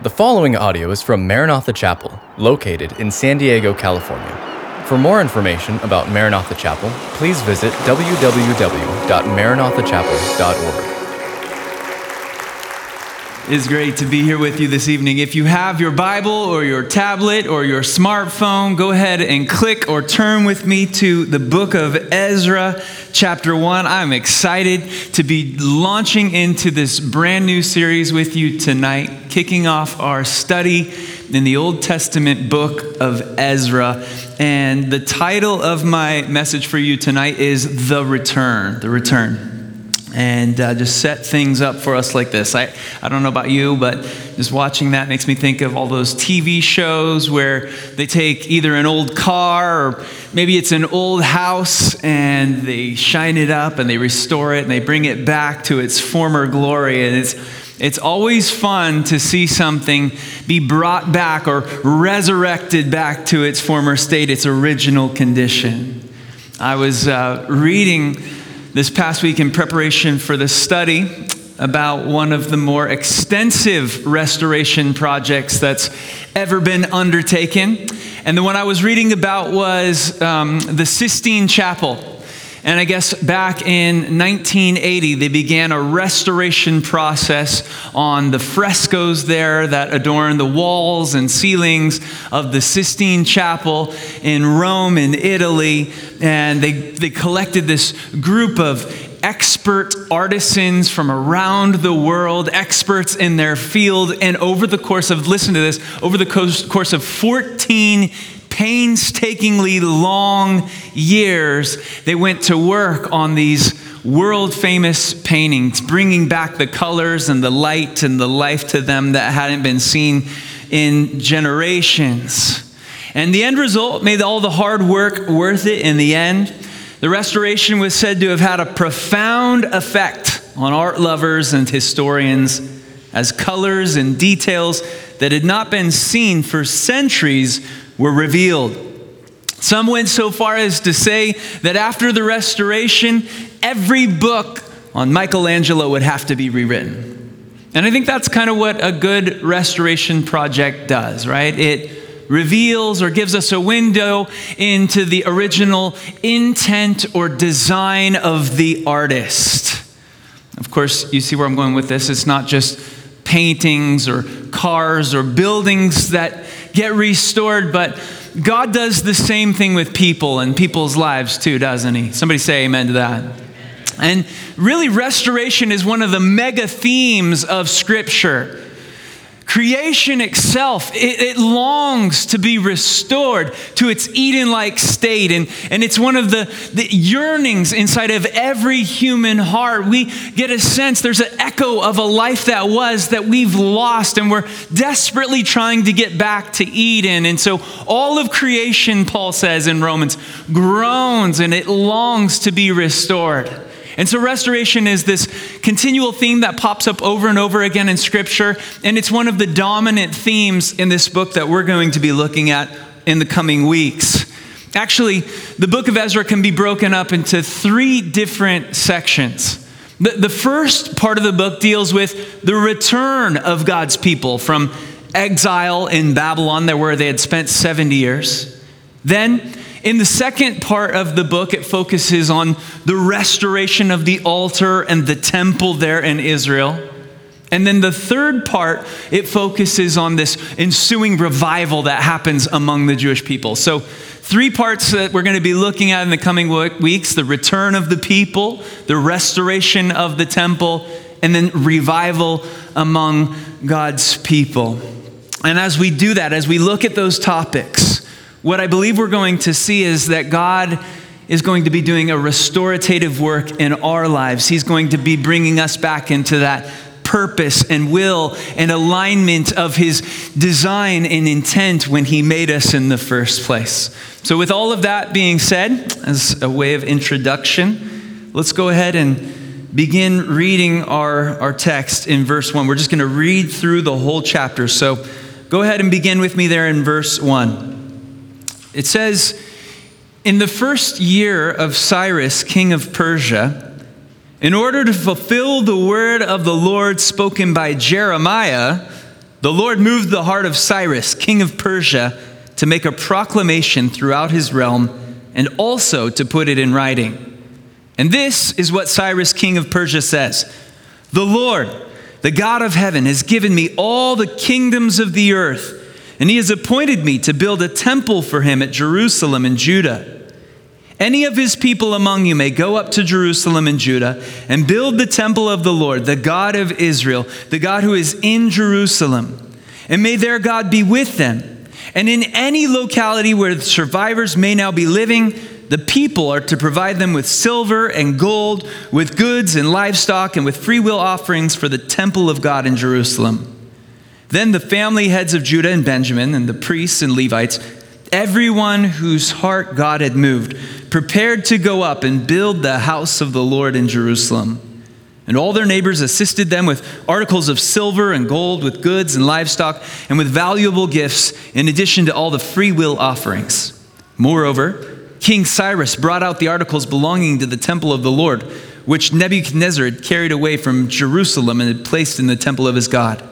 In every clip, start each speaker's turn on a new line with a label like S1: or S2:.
S1: The following audio is from Maranatha Chapel, located in San Diego, California. For more information about Maranatha Chapel, please visit www.maranathachapel.org.
S2: It is great to be here with you this evening. If you have your Bible or your tablet or your smartphone, go ahead and click or turn with me to the book of Ezra, chapter 1. I'm excited to be launching into this brand new series with you tonight, kicking off our study in the Old Testament book of Ezra. And the title of my message for you tonight is The Return. The Return and uh, just set things up for us like this. I, I don't know about you, but just watching that makes me think of all those TV shows where they take either an old car or maybe it's an old house and they shine it up and they restore it and they bring it back to its former glory. And it's, it's always fun to see something be brought back or resurrected back to its former state, its original condition. I was uh, reading this past week in preparation for the study about one of the more extensive restoration projects that's ever been undertaken. And the one I was reading about was um, the Sistine Chapel and I guess back in 1980, they began a restoration process on the frescoes there that adorn the walls and ceilings of the Sistine Chapel in Rome, in Italy. And they, they collected this group of expert artisans from around the world, experts in their field. And over the course of, listen to this, over the course of 14 painstakingly long years, they went to work on these world famous paintings, bringing back the colors and the light and the life to them that hadn't been seen in generations. And the end result made all the hard work worth it in the end. The restoration was said to have had a profound effect on art lovers and historians as colors and details that had not been seen for centuries were revealed. Some went so far as to say that after the restoration, every book on Michelangelo would have to be rewritten. And I think that's kind of what a good restoration project does, right? It reveals or gives us a window into the original intent or design of the artist. Of course, you see where I'm going with this. It's not just paintings or cars or buildings that get restored, but God does the same thing with people and people's lives too, doesn't He? Somebody say amen to that. And really, restoration is one of the mega themes of Scripture. Creation itself, it, it, longs to be restored to its Eden like state. And, and it's one of the, the yearnings inside of every human heart. We get a sense there's an echo of a life that was that we've lost, and we're desperately trying to get back to Eden. And so, all of creation, Paul says in Romans, groans and it longs to be restored. And so, restoration is this continual theme that pops up over and over again in Scripture, and it's one of the dominant themes in this book that we're going to be looking at in the coming weeks. Actually, the book of Ezra can be broken up into three different sections. The, the first part of the book deals with the return of God's people from exile in Babylon, there where they had spent 70 years. Then, in the second part of the book, it focuses on the restoration of the altar and the temple there in Israel. And then the third part, it focuses on this ensuing revival that happens among the Jewish people. So, three parts that we're going to be looking at in the coming weeks the return of the people, the restoration of the temple, and then revival among God's people. And as we do that, as we look at those topics, what I believe we're going to see is that God is going to be doing a restorative work in our lives. He's going to be bringing us back into that purpose and will and alignment of His design and intent when He made us in the first place. So, with all of that being said, as a way of introduction, let's go ahead and begin reading our, our text in verse 1. We're just going to read through the whole chapter. So, go ahead and begin with me there in verse 1. It says, In the first year of Cyrus, king of Persia, in order to fulfill the word of the Lord spoken by Jeremiah, the Lord moved the heart of Cyrus, king of Persia, to make a proclamation throughout his realm and also to put it in writing. And this is what Cyrus, king of Persia, says The Lord, the God of heaven, has given me all the kingdoms of the earth, and he has appointed me to build a temple for him at Jerusalem in Judah. Any of his people among you may go up to Jerusalem and Judah and build the temple of the Lord, the God of Israel, the God who is in Jerusalem. And may their God be with them. And in any locality where the survivors may now be living, the people are to provide them with silver and gold, with goods and livestock, and with freewill offerings for the temple of God in Jerusalem. Then the family heads of Judah and Benjamin, and the priests and Levites, everyone whose heart God had moved, prepared to go up and build the house of the Lord in Jerusalem. And all their neighbors assisted them with articles of silver and gold, with goods and livestock, and with valuable gifts, in addition to all the free will offerings. Moreover, King Cyrus brought out the articles belonging to the temple of the Lord, which Nebuchadnezzar had carried away from Jerusalem and had placed in the temple of his God.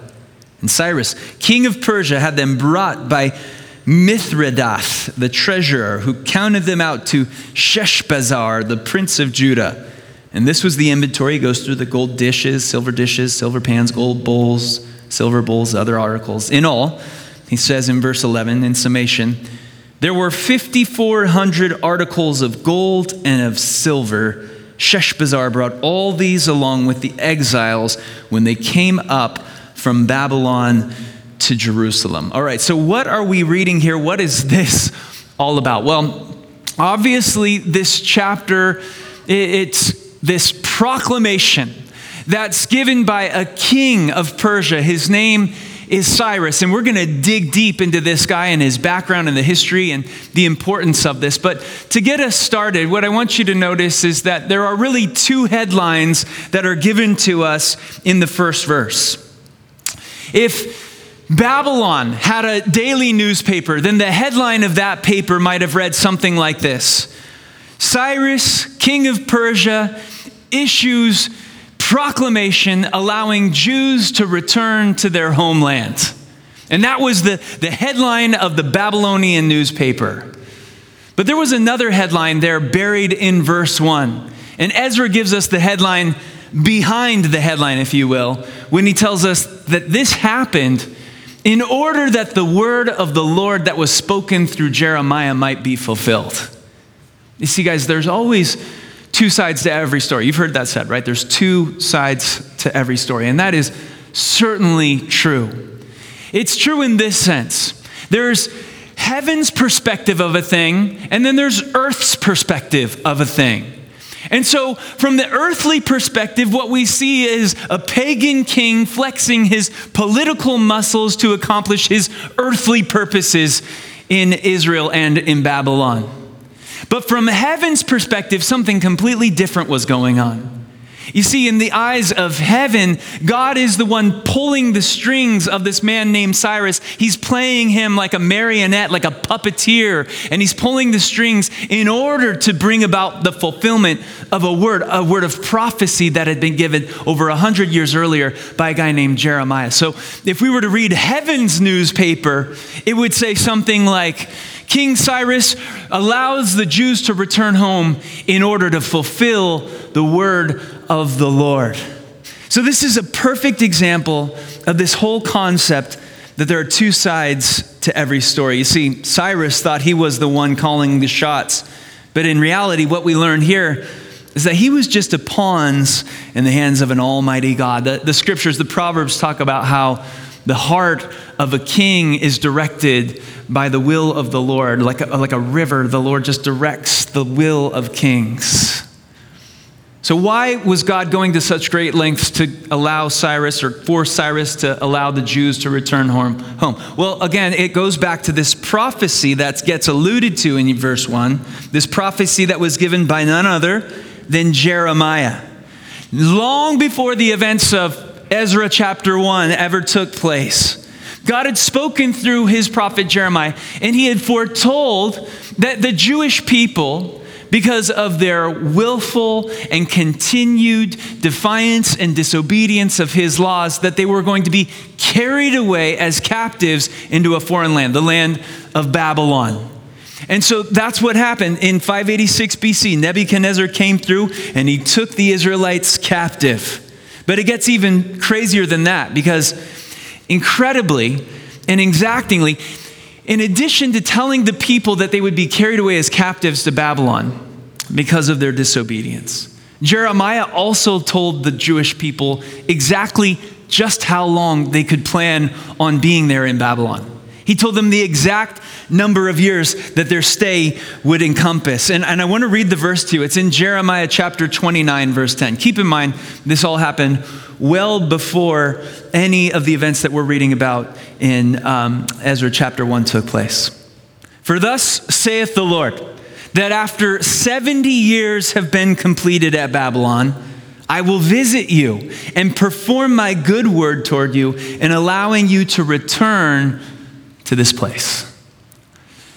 S2: And Cyrus, king of Persia, had them brought by Mithredath, the treasurer, who counted them out to Sheshbazzar, the prince of Judah. And this was the inventory. He goes through the gold dishes, silver dishes, silver pans, gold bowls, silver bowls, other articles. In all, he says in verse 11, in summation, there were 5,400 articles of gold and of silver. Sheshbazzar brought all these along with the exiles when they came up from Babylon to Jerusalem. All right, so what are we reading here? What is this all about? Well, obviously, this chapter, it's this proclamation that's given by a king of Persia. His name is Cyrus, and we're going to dig deep into this guy and his background and the history and the importance of this. But to get us started, what I want you to notice is that there are really two headlines that are given to us in the first verse. If Babylon had a daily newspaper, then the headline of that paper might have read something like this Cyrus, king of Persia, issues proclamation allowing Jews to return to their homeland. And that was the, the headline of the Babylonian newspaper. But there was another headline there buried in verse 1. And Ezra gives us the headline behind the headline, if you will, when he tells us that this happened in order that the word of the Lord that was spoken through Jeremiah might be fulfilled. You see, guys, there's always two sides to every story. You've heard that said, right? There's two sides to every story, and that is certainly true. It's true in this sense there's heaven's perspective of a thing, and then there's earth's perspective of a thing. And so, from the earthly perspective, what we see is a pagan king flexing his political muscles to accomplish his earthly purposes in Israel and in Babylon. But from heaven's perspective, something completely different was going on. You see, in the eyes of heaven, God is the one pulling the strings of this man named Cyrus. He's playing him like a marionette, like a puppeteer, and he's pulling the strings in order to bring about the fulfillment of a word, a word of prophecy that had been given over a hundred years earlier by a guy named Jeremiah. So if we were to read heaven's newspaper, it would say something like, King Cyrus allows the Jews to return home in order to fulfill the word of the Lord. So, this is a perfect example of this whole concept that there are two sides to every story. You see, Cyrus thought he was the one calling the shots, but in reality, what we learn here is that he was just a pawn in the hands of an almighty God. The, the scriptures, the Proverbs talk about how the heart of a king is directed by the will of the Lord. Like a, like a river, the Lord just directs the will of kings. So, why was God going to such great lengths to allow Cyrus or force Cyrus to allow the Jews to return home? Well, again, it goes back to this prophecy that gets alluded to in verse 1, this prophecy that was given by none other than Jeremiah. Long before the events of Ezra chapter 1 ever took place. God had spoken through his prophet Jeremiah, and he had foretold that the Jewish people, because of their willful and continued defiance and disobedience of his laws that they were going to be carried away as captives into a foreign land, the land of Babylon. And so that's what happened in 586 BC. Nebuchadnezzar came through and he took the Israelites captive. But it gets even crazier than that because incredibly and exactingly, in addition to telling the people that they would be carried away as captives to Babylon because of their disobedience, Jeremiah also told the Jewish people exactly just how long they could plan on being there in Babylon. He told them the exact number of years that their stay would encompass. And, and I want to read the verse to you. It's in Jeremiah chapter 29, verse 10. Keep in mind, this all happened well before any of the events that we're reading about in um, Ezra chapter 1 took place. For thus saith the Lord, that after 70 years have been completed at Babylon, I will visit you and perform my good word toward you in allowing you to return to this place.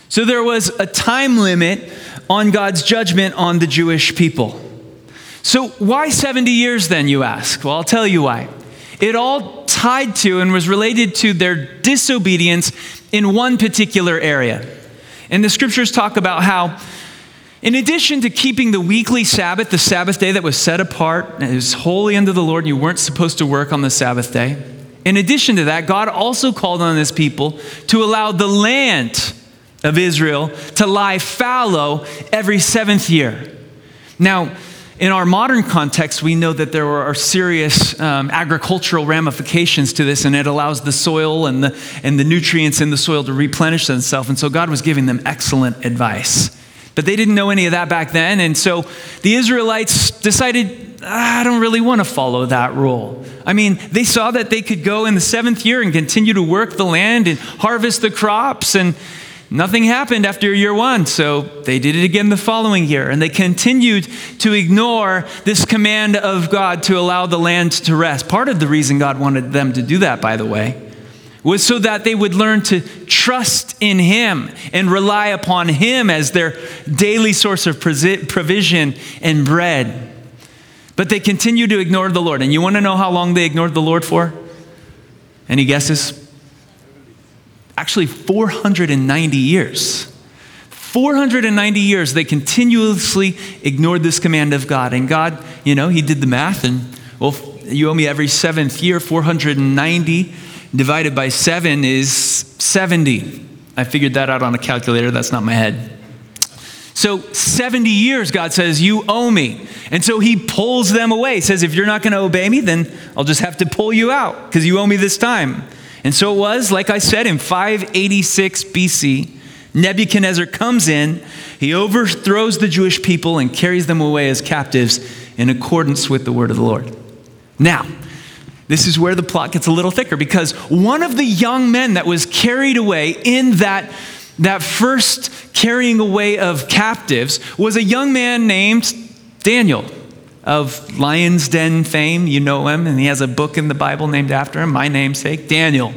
S2: So there was a time limit on God's judgment on the Jewish people. So, why 70 years then, you ask? Well, I'll tell you why. It all tied to and was related to their disobedience in one particular area. And the scriptures talk about how, in addition to keeping the weekly Sabbath, the Sabbath day that was set apart, it was holy unto the Lord, and you weren't supposed to work on the Sabbath day. In addition to that, God also called on his people to allow the land of Israel to lie fallow every seventh year. Now, in our modern context, we know that there are serious um, agricultural ramifications to this, and it allows the soil and the, and the nutrients in the soil to replenish themselves. And so God was giving them excellent advice. But they didn't know any of that back then. And so the Israelites decided, ah, I don't really want to follow that rule. I mean, they saw that they could go in the seventh year and continue to work the land and harvest the crops and Nothing happened after year one, so they did it again the following year. And they continued to ignore this command of God to allow the land to rest. Part of the reason God wanted them to do that, by the way, was so that they would learn to trust in Him and rely upon Him as their daily source of provision and bread. But they continued to ignore the Lord. And you want to know how long they ignored the Lord for? Any guesses? Actually 490 years. 490 years they continuously ignored this command of God. And God, you know, He did the math, and well, you owe me every seventh year. 490 divided by seven is 70. I figured that out on a calculator. That's not my head. So 70 years, God says, You owe me. And so he pulls them away. He says, If you're not going to obey me, then I'll just have to pull you out because you owe me this time. And so it was, like I said, in 586 BC, Nebuchadnezzar comes in, he overthrows the Jewish people and carries them away as captives in accordance with the word of the Lord. Now, this is where the plot gets a little thicker because one of the young men that was carried away in that, that first carrying away of captives was a young man named Daniel of Lion's Den fame. You know him, and he has a book in the Bible named after him, my namesake, Daniel.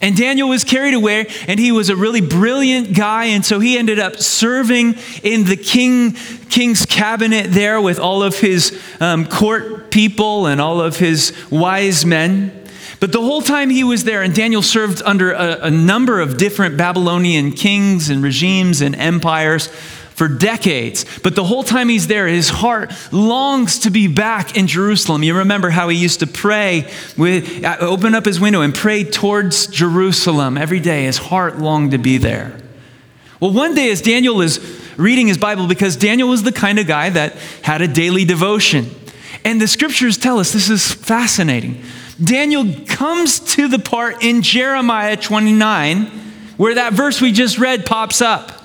S2: And Daniel was carried away, and he was a really brilliant guy, and so he ended up serving in the king, king's cabinet there with all of his um, court people and all of his wise men. But the whole time he was there, and Daniel served under a, a number of different Babylonian kings and regimes and empires for decades. But the whole time he's there, his heart longs to be back in Jerusalem. You remember how he used to pray, with, uh, open up his window and pray towards Jerusalem every day. His heart longed to be there. Well, one day as Daniel is reading his Bible, because Daniel was the kind of guy that had a daily devotion. And the scriptures tell us this is fascinating. Daniel comes to the part in Jeremiah 29 where that verse we just read pops up.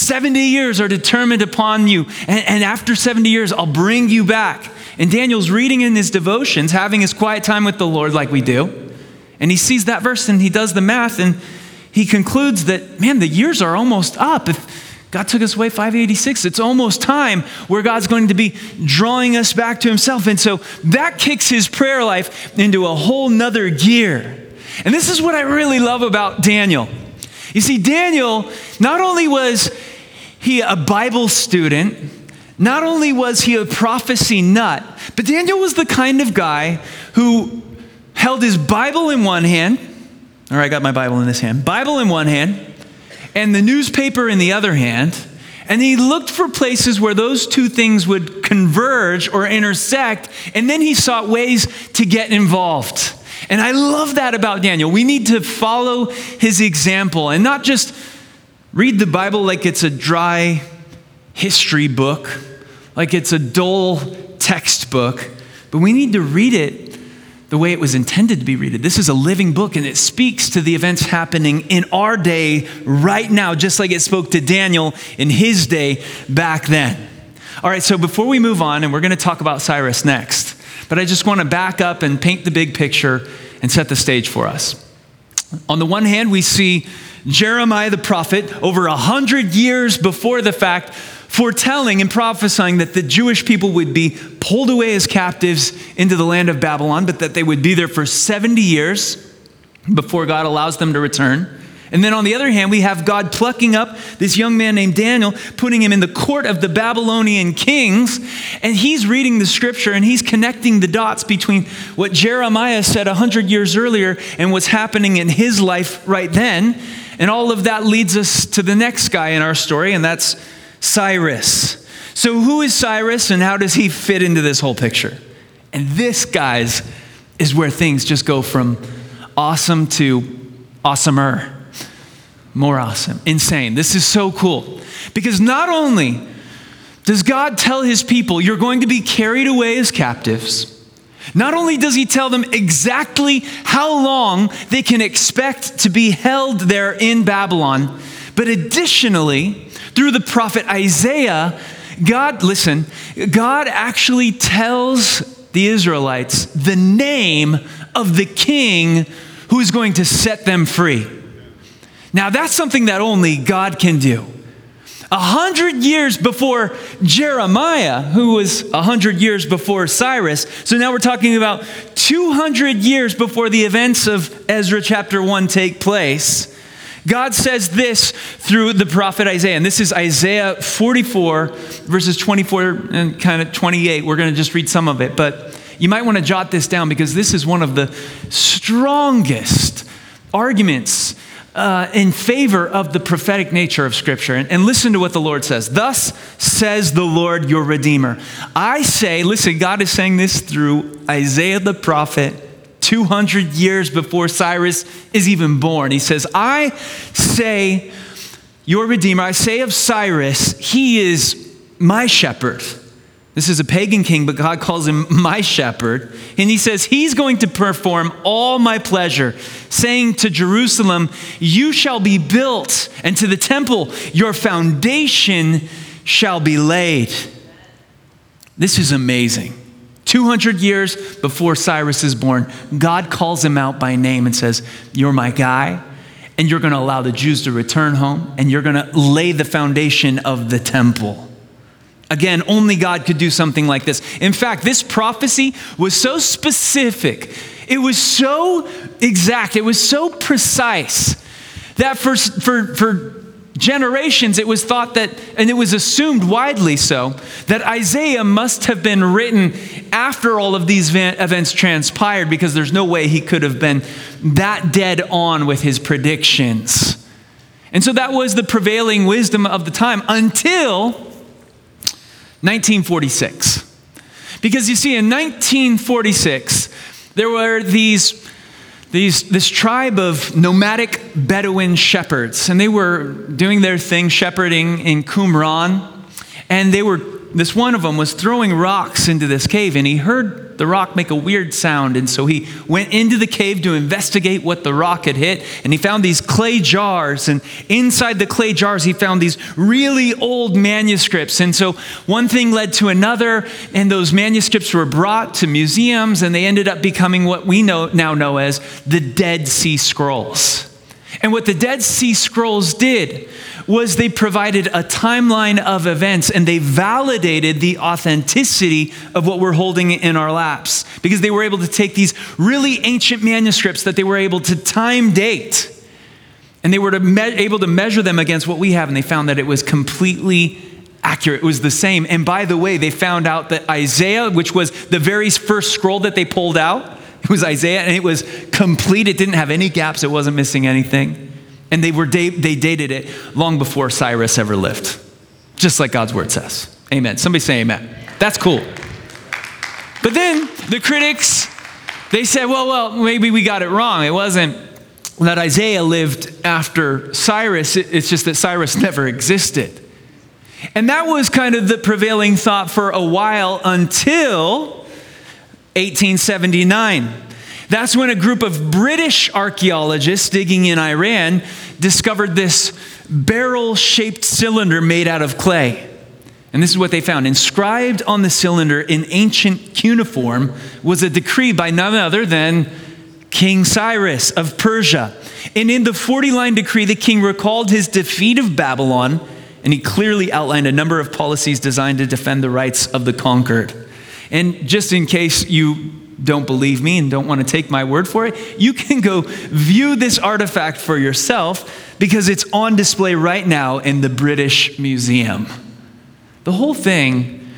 S2: 70 years are determined upon you. And, and, after 70 years, I'll bring you back. And Daniel's reading in his devotions, having his quiet time with the Lord, like we do. And he sees that verse and he does the math and he concludes that, man, the years are almost up. If God took us away 586, it's almost time where God's going to be drawing us back to himself. And so that kicks his prayer life into a whole nother gear. And this is what I really love about Daniel. You see, Daniel not only was he a Bible student. Not only was he a prophecy nut, but Daniel was the kind of guy who held his Bible in one hand. Right, I got my Bible in this hand. Bible in one hand, and the newspaper in the other hand. And he looked for places where those two things would converge or intersect, and then he sought ways to get involved. And I love that about Daniel. We need to follow his example and not just read the Bible like it's a dry history book, like it's a dull textbook, but we need to read it the way it was intended to be read. This is a living book and it speaks to the events happening in our day right now, just like it spoke to Daniel in his day back then. All right, so before we move on, and we're going to talk about Cyrus next, but I just want to back up and paint the big picture and set the stage for us. On the one hand, we see Jeremiah the prophet over a hundred years before the fact foretelling and prophesying that the Jewish people would be pulled away as captives into the land of Babylon, but that they would be there for 70 years before God allows them to return. And then on the other hand, we have God plucking up this young man named Daniel, putting him in the court of the Babylonian kings, and he's reading the scripture and he's connecting the dots between what Jeremiah said 100 years earlier and what's happening in his life right then. And all of that leads us to the next guy in our story, and that's Cyrus. So, who is Cyrus and how does he fit into this whole picture? And this, guys, is where things just go from awesome to awesomer. More awesome. Insane. This is so cool. Because not only does God tell his people, you're going to be carried away as captives, not only does he tell them exactly how long they can expect to be held there in Babylon, but additionally, through the prophet Isaiah, God, listen, God actually tells the Israelites the name of the king who is going to set them free. Now, that's something that only God can do. A hundred years before Jeremiah, who was a hundred years before Cyrus. So now we're talking about 200 years before the events of Ezra chapter 1 take place. God says this through the prophet Isaiah, and this is Isaiah 44, verses 24 and kind of 28. We're going to just read some of it, but you might want to jot this down because this is one of the strongest arguments uh, in favor of the prophetic nature of Scripture. And, and listen to what the Lord says. Thus says the Lord your Redeemer. I say, listen, God is saying this through Isaiah the prophet 200 years before Cyrus is even born. He says, I say, your Redeemer, I say of Cyrus, he is my shepherd. This is a pagan king, but God calls him my shepherd. And he says, He's going to perform all my pleasure, saying to Jerusalem, You shall be built, and to the temple, your foundation shall be laid. This is amazing. 200 years before Cyrus is born, God calls him out by name and says, You're my guy, and you're going to allow the Jews to return home, and you're going to lay the foundation of the temple. Again, only God could do something like this. In fact, this prophecy was so specific, it was so exact, it was so precise that for, for, for generations, it was thought that, and it was assumed widely so, that Isaiah must have been written after all of these events transpired because there's no way he could have been that dead on with his predictions. And so that was the prevailing wisdom of the time until 1946. Because you see, in 1946, there were these these, this tribe of nomadic Bedouin shepherds, and they were doing their thing shepherding in Qumran. And they were, this one of them was throwing rocks into this cave, and he heard the rock make a weird sound. And so he went into the cave to investigate what the rock had hit. And he found these clay jars. And inside the clay jars, he found these really old manuscripts. And so one thing led to another. And those manuscripts were brought to museums. And they ended up becoming what we know, now know as the Dead Sea Scrolls. And what the Dead Sea Scrolls did was they provided a timeline of events and they validated the authenticity of what we're holding in our laps because they were able to take these really ancient manuscripts that they were able to time date And they were to me- able to measure them against what we have, and they found that it was completely accurate. It was the same. And by the way, they found out that Isaiah, which was the very first scroll that they pulled out, it was Isaiah, and it was complete. It didn't have any gaps, it wasn't missing anything. And they, were they dated it long before Cyrus ever lived, just like God's word says. Amen. Somebody say amen. That's cool. But then the critics, they said, well, well, maybe we got it wrong. It wasn't that Isaiah lived after Cyrus, it's just that Cyrus never existed. And that was kind of the prevailing thought for a while until 1879. That's when a group of British archaeologists digging in Iran discovered this barrel shaped cylinder made out of clay. And this is what they found. Inscribed on the cylinder in ancient cuneiform was a decree by none other than King Cyrus of Persia. And in the 40 line decree, the king recalled his defeat of Babylon, and he clearly outlined a number of policies designed to defend the rights of the conquered. And just in case you don't believe me and don't want to take my word for it, you can go view this artifact for yourself because it's on display right now in the British Museum. The whole thing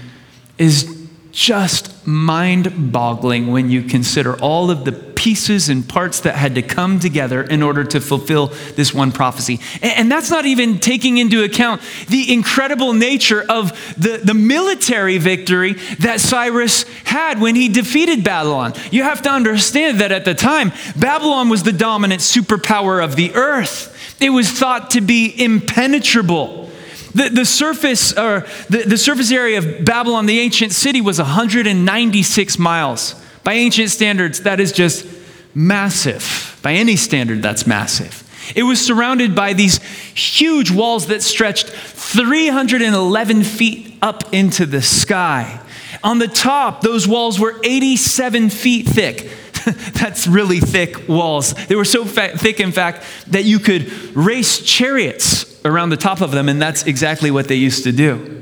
S2: is just mind boggling when you consider all of the pieces and parts that had to come together in order to fulfill this one prophecy. And that's not even taking into account the incredible nature of the, the military victory that Cyrus had when he defeated Babylon. You have to understand that at the time, Babylon was the dominant superpower of the earth, it was thought to be impenetrable. The, the, surface, or the, the surface area of Babylon, the ancient city, was 196 miles. By ancient standards, that is just massive. By any standard, that's massive. It was surrounded by these huge walls that stretched 311 feet up into the sky. On the top, those walls were 87 feet thick. That's really thick walls. They were so fa- thick, in fact, that you could race chariots around the top of them, and that's exactly what they used to do.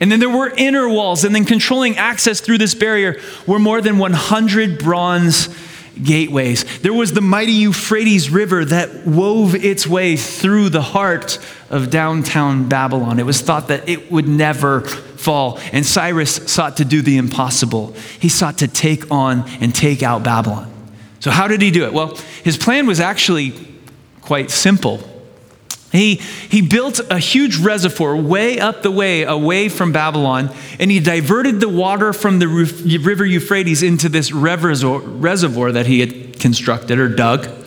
S2: And then there were inner walls, and then controlling access through this barrier were more than 100 bronze gateways. There was the mighty Euphrates River that wove its way through the heart of downtown Babylon. It was thought that it would never fall. And Cyrus sought to do the impossible. He sought to take on and take out Babylon. So, how did he do it? Well, his plan was actually quite simple. He, he built a huge reservoir way up the way away from Babylon, and he diverted the water from the river Euphrates into this reservoir that he had constructed or dug.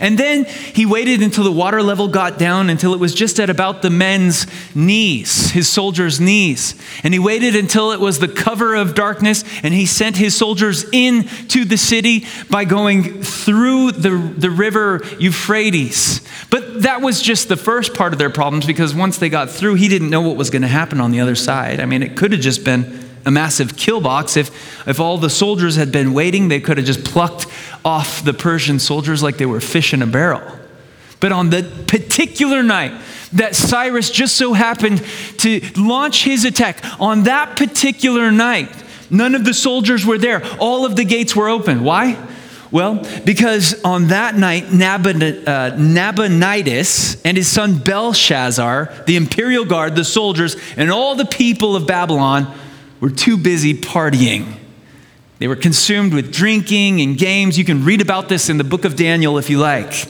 S2: And then he waited until the water level got down until it was just at about the men's knees, his soldiers' knees. And he waited until it was the cover of darkness, and he sent his soldiers into the city by going through the, the river Euphrates. But that was just the first part of their problems because once they got through, he didn't know what was going to happen on the other side. I mean, it could have just been a massive kill box. If, if all the soldiers had been waiting, they could have just plucked off the Persian soldiers like they were fish in a barrel. But on the particular night that Cyrus just so happened to launch his attack, on that particular night, none of the soldiers were there. All of the gates were open. Why? Well, because on that night, uh, Nabonidus and his son Belshazzar, the imperial guard, the soldiers, and all the people of Babylon were too busy partying. They were consumed with drinking and games. You can read about this in the book of Daniel if you like.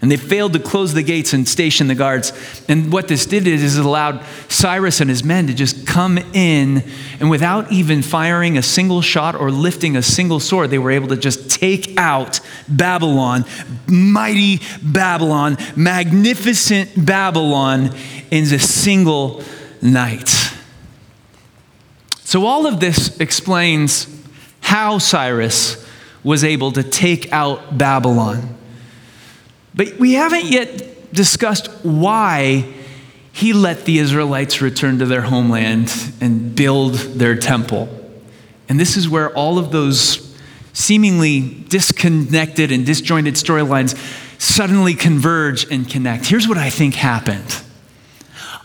S2: And they failed to close the gates and station the guards. And what this did is it allowed Cyrus and his men to just come in, and without even firing a single shot or lifting a single sword, they were able to just take out Babylon, mighty Babylon, magnificent Babylon, in a single night. So, all of this explains how Cyrus was able to take out Babylon. But we haven't yet discussed why he let the Israelites return to their homeland and build their temple. And this is where all of those seemingly disconnected and disjointed storylines suddenly converge and connect. Here's what I think happened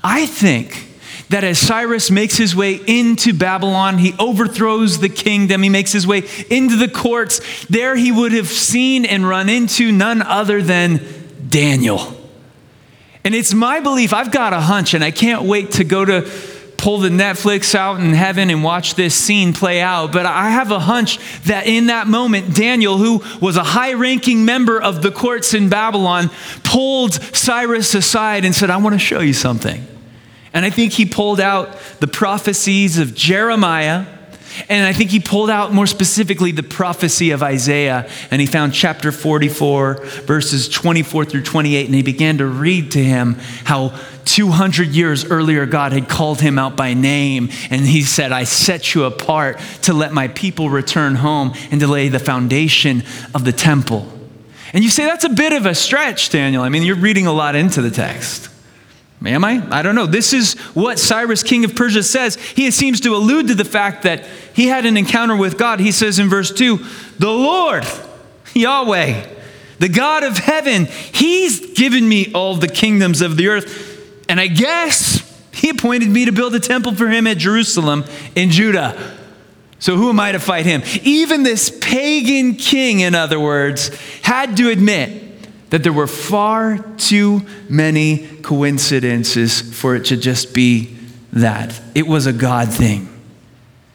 S2: I think that as Cyrus makes his way into Babylon, he overthrows the kingdom, he makes his way into the courts. There he would have seen and run into none other than Daniel. And it's my belief, I've got a hunch, and I can't wait to go to pull the Netflix out in heaven and watch this scene play out. But I have a hunch that in that moment, Daniel, who was a high ranking member of the courts in Babylon, pulled Cyrus aside and said, I want to show you something. And I think he pulled out the prophecies of Jeremiah and I think he pulled out more specifically the prophecy of Isaiah, and he found chapter 44, verses 24 through 28, and he began to read to him how 200 years earlier God had called him out by name, and he said, I set you apart to let my people return home and to lay the foundation of the temple. And you say, that's a bit of a stretch, Daniel. I mean, you're reading a lot into the text. Am I? I don't know. This is what Cyrus, king of Persia, says. He seems to allude to the fact that he had an encounter with God. He says in verse 2 The Lord, Yahweh, the God of heaven, he's given me all the kingdoms of the earth. And I guess he appointed me to build a temple for him at Jerusalem in Judah. So who am I to fight him? Even this pagan king, in other words, had to admit that there were far too many coincidences for it to just be that. It was a God thing.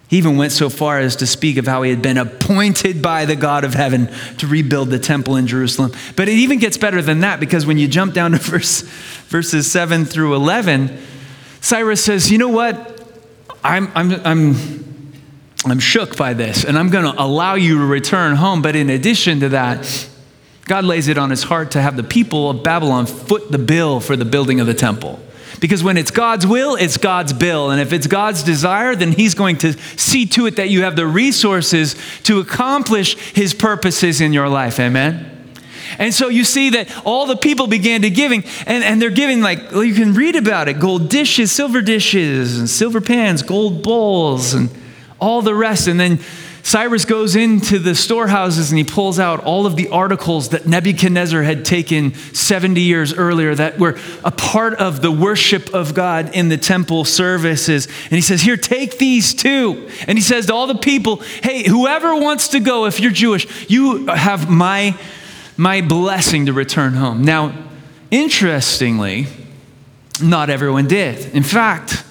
S2: He even went so far as to speak of how he had been appointed by the God of heaven to rebuild the temple in Jerusalem. But it even gets better than that because when you jump down to verse, verses 7 through 11, Cyrus says, You know what? I'm, I'm, I'm, I'm shook by this, and I'm going to allow you to return home. But in addition to that, God lays it on his heart to have the people of Babylon foot the bill for the building of the temple. Because when it's God's will, it's God's bill. And if it's God's desire, then He's going to see to it that you have the resources to accomplish His purposes in your life. Amen? And so you see that all the people began to giving, and, and they're giving like, well, you can read about it gold dishes, silver dishes, and silver pans, gold bowls, and all the rest. And then Cyrus goes into the storehouses and he pulls out all of the articles that Nebuchadnezzar had taken 70 years earlier that were a part of the worship of God in the temple services. And he says, Here, take these too. And he says to all the people, Hey, whoever wants to go, if you're Jewish, you have my, my blessing to return home. Now, interestingly, not everyone did. In fact,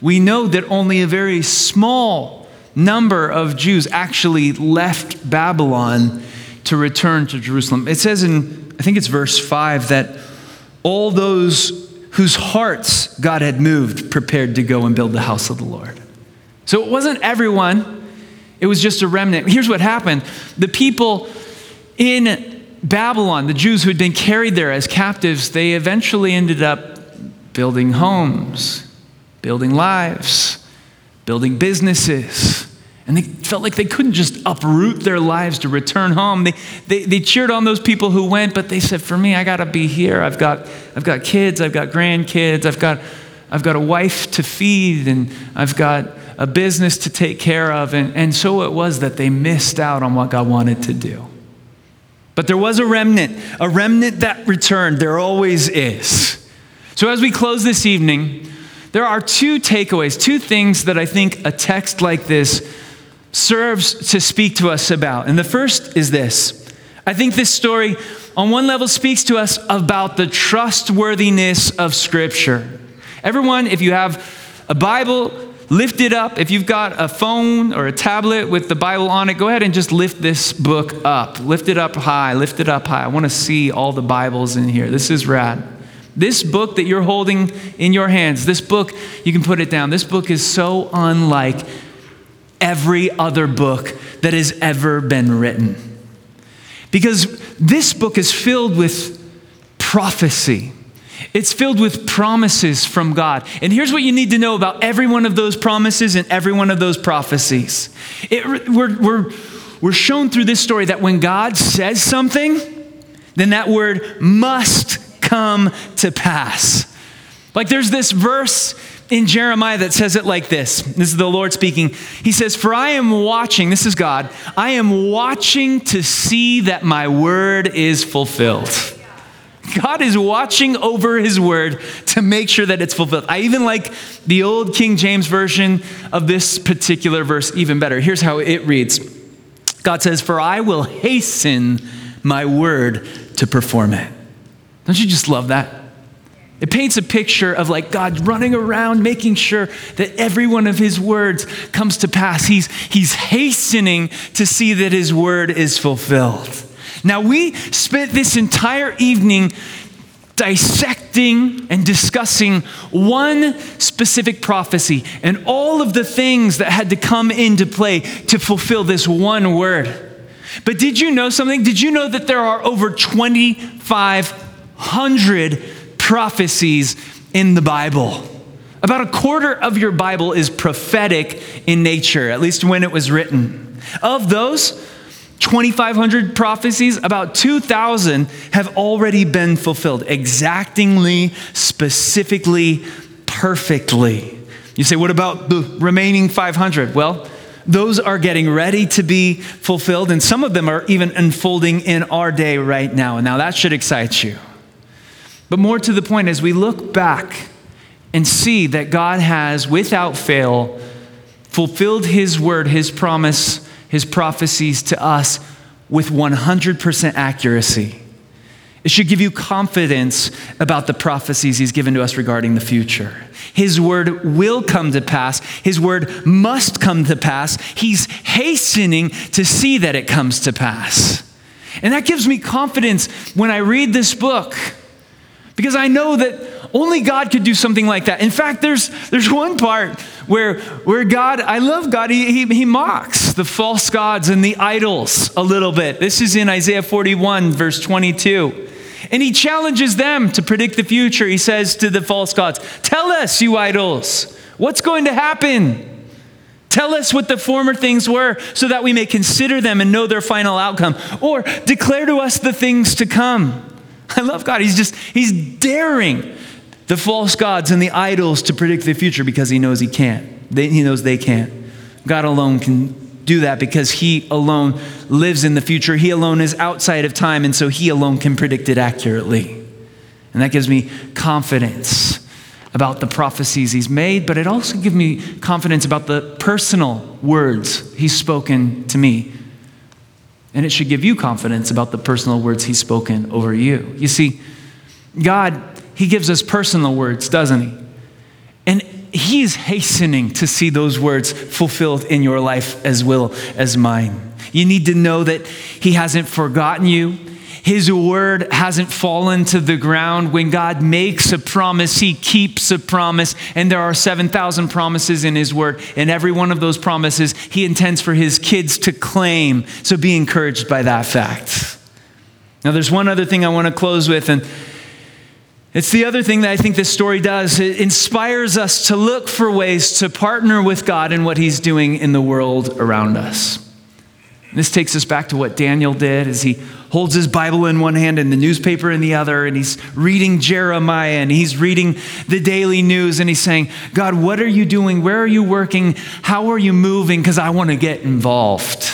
S2: we know that only a very small number of Jews actually left Babylon to return to Jerusalem. It says in, I think it's verse 5, that all those whose hearts God had moved prepared to go and build the house of the Lord. So it wasn't everyone, it was just a remnant. Here's what happened the people in Babylon, the Jews who had been carried there as captives, they eventually ended up building homes, building lives, building businesses and they felt like they couldn't just uproot their lives to return home. They, they, they cheered on those people who went, but they said, For me, I got to be here. I've got, I've got kids, I've got grandkids, I've got, I've got a wife to feed, and I've got a business to take care of. And, and so it was that they missed out on what God wanted to do. But there was a remnant, a remnant that returned. There always is. So as we close this evening, there are two takeaways, two things that I think a text like this serves to speak to us about. And the first is this I think this story, on one level, speaks to us about the trustworthiness of Scripture. Everyone, if you have a Bible, lift it up. If you've got a phone or a tablet with the Bible on it, go ahead and just lift this book up. Lift it up high, lift it up high. I want to see all the Bibles in here. This is rad. This book that you're holding in your hands, this book, you can put it down. This book is so unlike every other book that has ever been written. Because this book is filled with prophecy. It's filled with promises from God. And here's what you need to know about every one of those promises and every one of those prophecies. It, we're, we're, we're shown through this story that when God says something, then that word must come to pass. Like there's this verse in Jeremiah that says it like this. This is the Lord speaking. He says, For I am watching, this is God, I am watching to see that my word is fulfilled. God is watching over his word to make sure that it's fulfilled. I even like the old King James version of this particular verse even better. Here's how it reads God says, For I will hasten my word to perform it. Don't you just love that? It paints a picture of like God running around, making sure that every one of his words comes to pass. He's, he's hastening to see that his word is fulfilled. Now, we spent this entire evening dissecting and discussing one specific prophecy and all of the things that had to come into play to fulfill this one word. But did you know something? Did you know that there are over 2,500 prophecies in the Bible? About a quarter of your Bible is prophetic in nature, at least when it was written. Of those, 2,500 prophecies, about 2,000 have already been fulfilled, exactingly, specifically, perfectly. You say, what about the remaining 500? Well, those are getting ready to be fulfilled, and some of them are even unfolding in our day right now. Now that should excite you. But more to the point, as we look back and see that God has, without fail, fulfilled His word, His promise his prophecies to us with 100% accuracy. It should give you confidence about the prophecies he's given to us regarding the future. His word will come to pass. His word must come to pass. He's hastening to see that it comes to pass. And that gives me confidence when I read this book because I know that only God could do something like that. In fact, there's, there's one part where, where God, I love God, he, he, he mocks the false gods and the idols a little bit. This is in Isaiah 41, verse 22. And he challenges them to predict the future. He says to the false gods, Tell us, you idols, what's going to happen? Tell us what the former things were so that we may consider them and know their final outcome. Or declare to us the things to come. I love God. He's just, he's daring the false gods and the idols to predict the future because he knows he can't. They, he knows they can't. God alone can do that because he alone lives in the future. He alone is outside of time, and so he alone can predict it accurately. And that gives me confidence about the prophecies he's made, but it also gives me confidence about the personal words he's spoken to me and it should give you confidence about the personal words He's spoken over you. You see, God, He gives us personal words, doesn't He? And He's hastening to see those words fulfilled in your life as well as mine. You need to know that He hasn't forgotten you. His word hasn't fallen to the ground. When God makes a promise, He keeps a promise. And there are 7,000 promises in His word. And every one of those promises He intends for His kids to claim. So be encouraged by that fact. Now, there's one other thing I want to close with, and it's the other thing that I think this story does. It inspires us to look for ways to partner with God in what He's doing in the world around us. This takes us back to what Daniel did as he holds his Bible in one hand and the newspaper in the other, and he's reading Jeremiah and he's reading the daily news, and he's saying, God, what are you doing? Where are you working? How are you moving? Because I want to get involved.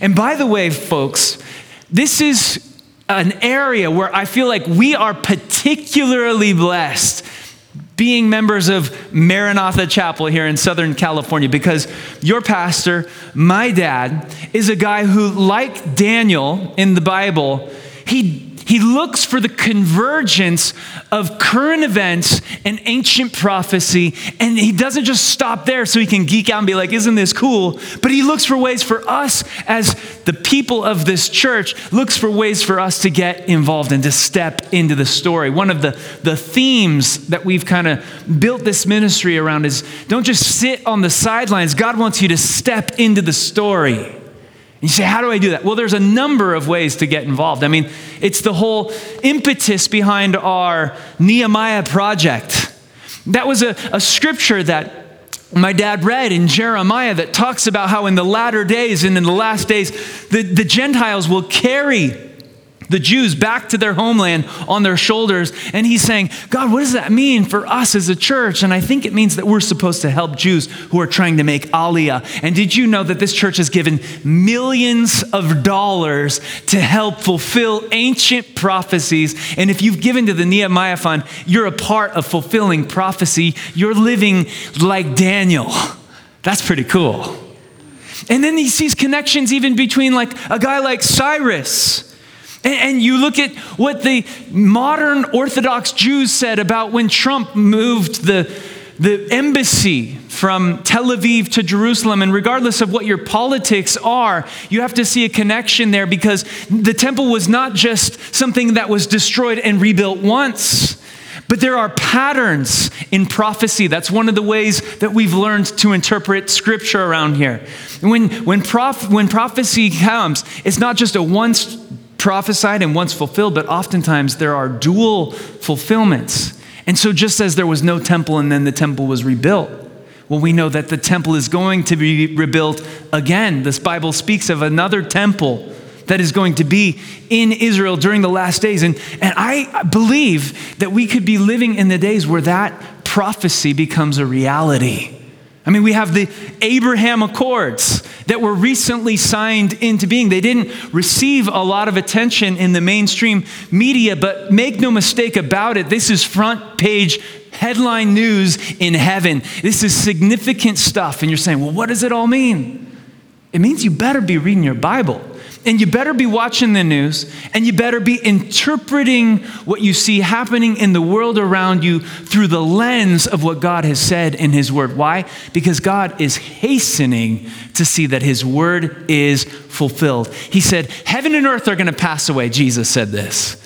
S2: And by the way, folks, this is an area where I feel like we are particularly blessed being members of Maranatha Chapel here in Southern California because your pastor, my dad, is a guy who, like Daniel in the Bible, he he looks for the convergence of current events and ancient prophecy, and he doesn't just stop there so he can geek out and be like, Isn't this cool? But he looks for ways for us, as the people of this church, looks for ways for us to get involved and to step into the story. One of the, the themes that we've kind of built this ministry around is don't just sit on the sidelines, God wants you to step into the story. You say, how do I do that? Well, there's a number of ways to get involved. I mean, it's the whole impetus behind our Nehemiah project. That was a, a scripture that my dad read in Jeremiah that talks about how in the latter days and in the last days, the, the Gentiles will carry the Jews back to their homeland on their shoulders. And he's saying, God, what does that mean for us as a church? And I think it means that we're supposed to help Jews who are trying to make Aliyah. And did you know that this church has given millions of dollars to help fulfill ancient prophecies? And if you've given to the Nehemiah Fund, you're a part of fulfilling prophecy. You're living like Daniel. That's pretty cool. And then he sees connections even between like a guy like Cyrus And you look at what the modern Orthodox Jews said about when Trump moved the, the embassy from Tel Aviv to Jerusalem. And regardless of what your politics are, you have to see a connection there because the temple was not just something that was destroyed and rebuilt once. But there are patterns in prophecy. That's one of the ways that we've learned to interpret scripture around here. When, when, prof, when prophecy comes, it's not just a once prophesied and once fulfilled, but oftentimes there are dual fulfillments. And so, just as there was no temple and then the temple was rebuilt, well, we know that the temple is going to be rebuilt again. This Bible speaks of another temple that is going to be in Israel during the last days. And, and I believe that we could be living in the days where that prophecy becomes a reality. I mean, we have the Abraham Accords that were recently signed into being. They didn't receive a lot of attention in the mainstream media, but make no mistake about it, this is front page headline news in heaven. This is significant stuff. And you're saying, well, what does it all mean? It means you better be reading your Bible. And you better be watching the news and you better be interpreting what you see happening in the world around you through the lens of what God has said in His Word. Why? Because God is hastening to see that His Word is fulfilled. He said, Heaven and earth are going to pass away. Jesus said this.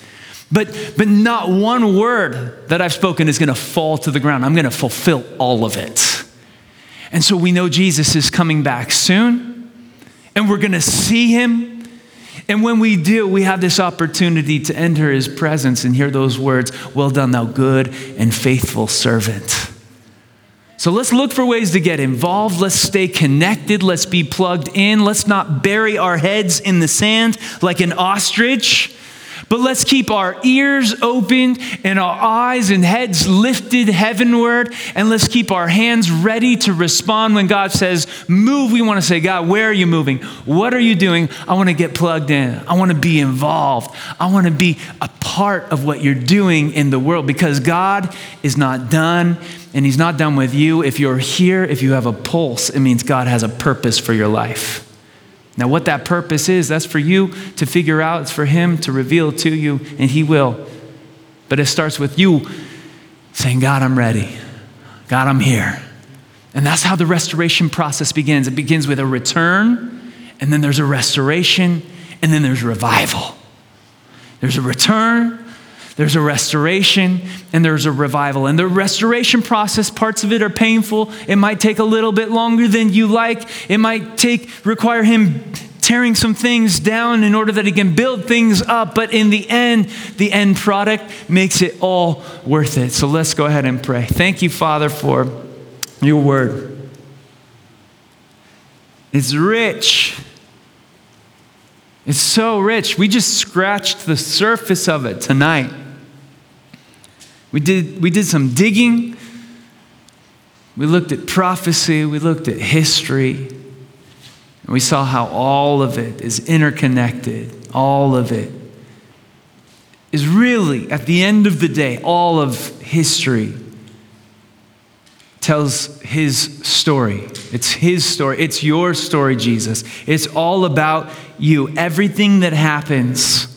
S2: But, but not one word that I've spoken is going to fall to the ground. I'm going to fulfill all of it. And so we know Jesus is coming back soon, and we're going to see Him and when we do, we have this opportunity to enter his presence and hear those words Well done, thou good and faithful servant. So let's look for ways to get involved. Let's stay connected. Let's be plugged in. Let's not bury our heads in the sand like an ostrich. But let's keep our ears open and our eyes and heads lifted heavenward. And let's keep our hands ready to respond when God says, Move. We want to say, God, where are you moving? What are you doing? I want to get plugged in. I want to be involved. I want to be a part of what you're doing in the world because God is not done and He's not done with you. If you're here, if you have a pulse, it means God has a purpose for your life. Now, what that purpose is, that's for you to figure out. It's for Him to reveal to you, and He will. But it starts with you saying, God, I'm ready. God, I'm here. And that's how the restoration process begins. It begins with a return, and then there's a restoration, and then there's revival. There's a return, there's a restoration and there's a revival. And the restoration process, parts of it are painful. It might take a little bit longer than you like. It might take require him tearing some things down in order that he can build things up, but in the end, the end product makes it all worth it. So let's go ahead and pray. Thank you, Father, for your word. It's rich. It's so rich. We just scratched the surface of it tonight. We did, we did some digging. We looked at prophecy. We looked at history. And we saw how all of it is interconnected. All of it is really, at the end of the day, all of history tells his story. It's his story. It's your story, Jesus. It's all about you. Everything that happens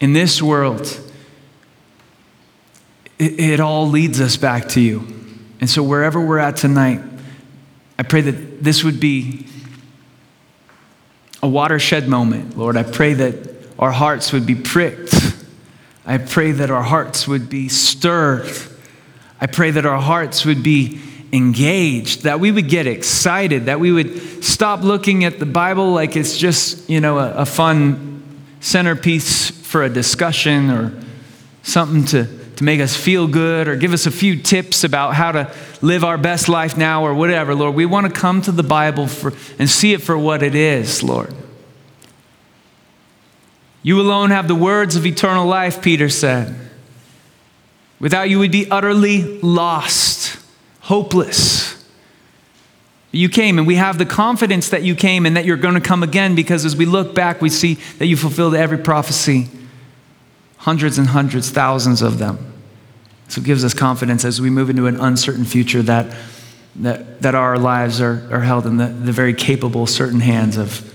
S2: in this world it, it all leads us back to you. And so, wherever we're at tonight, I pray that this would be a watershed moment, Lord. I pray that our hearts would be pricked. I pray that our hearts would be stirred. I pray that our hearts would be engaged, that we would get excited, that we would stop looking at the Bible like it's just, you know, a, a fun centerpiece for a discussion or something to to make us feel good or give us a few tips about how to live our best life now or whatever, Lord. We want to come to the Bible for, and see it for what it is, Lord. You alone have the words of eternal life, Peter said. Without you, we'd be utterly lost, hopeless. You came, and we have the confidence that you came and that you're going to come again because as we look back, we see that you fulfilled every prophecy hundreds and hundreds, thousands of them. So it gives us confidence as we move into an uncertain future that, that, that our lives are, are held in the, the very capable, certain hands of,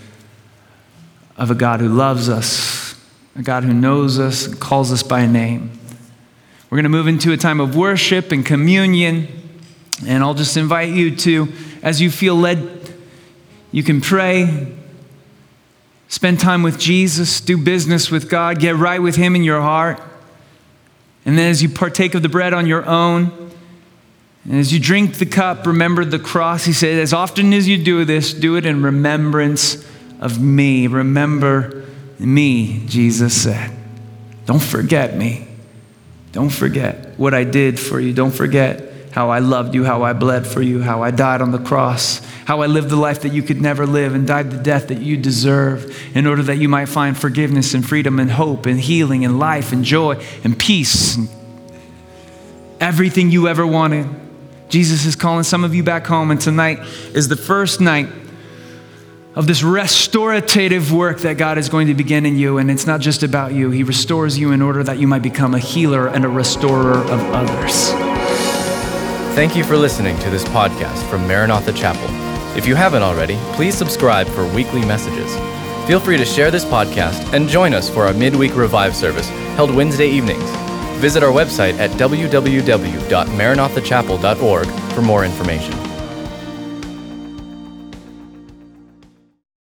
S2: of a God who loves us a God who knows us and calls us by name. We're going to move into a time of worship and communion, and I'll just invite you to, as you feel led, you can pray, spend time with Jesus, do business with God, get right with Him in your heart. And then as you partake of the bread on your own, and as you drink the cup, remember the cross. He said, as often as you do this, do it in remembrance of me. Remember me, Jesus said. Don't forget me. Don't forget what I did for you. Don't forget how I loved you, how I bled for you, how I died on the cross, how I lived the life that you could never live and died the death that you deserve in order that you might find forgiveness and freedom and hope and healing and life and joy and peace. And everything you ever wanted. Jesus is calling some of you back home, and tonight is the first night of this restorative work that God is going to begin in you. And it's not just about you, He restores you in order that you might become a healer and a restorer of others.
S1: Thank you for listening to this podcast from Maranatha Chapel. If you haven't already, please subscribe for weekly messages. Feel free to share this podcast and join us for our midweek revive service held Wednesday evenings. Visit our website at www.maranathachapel.org for more information.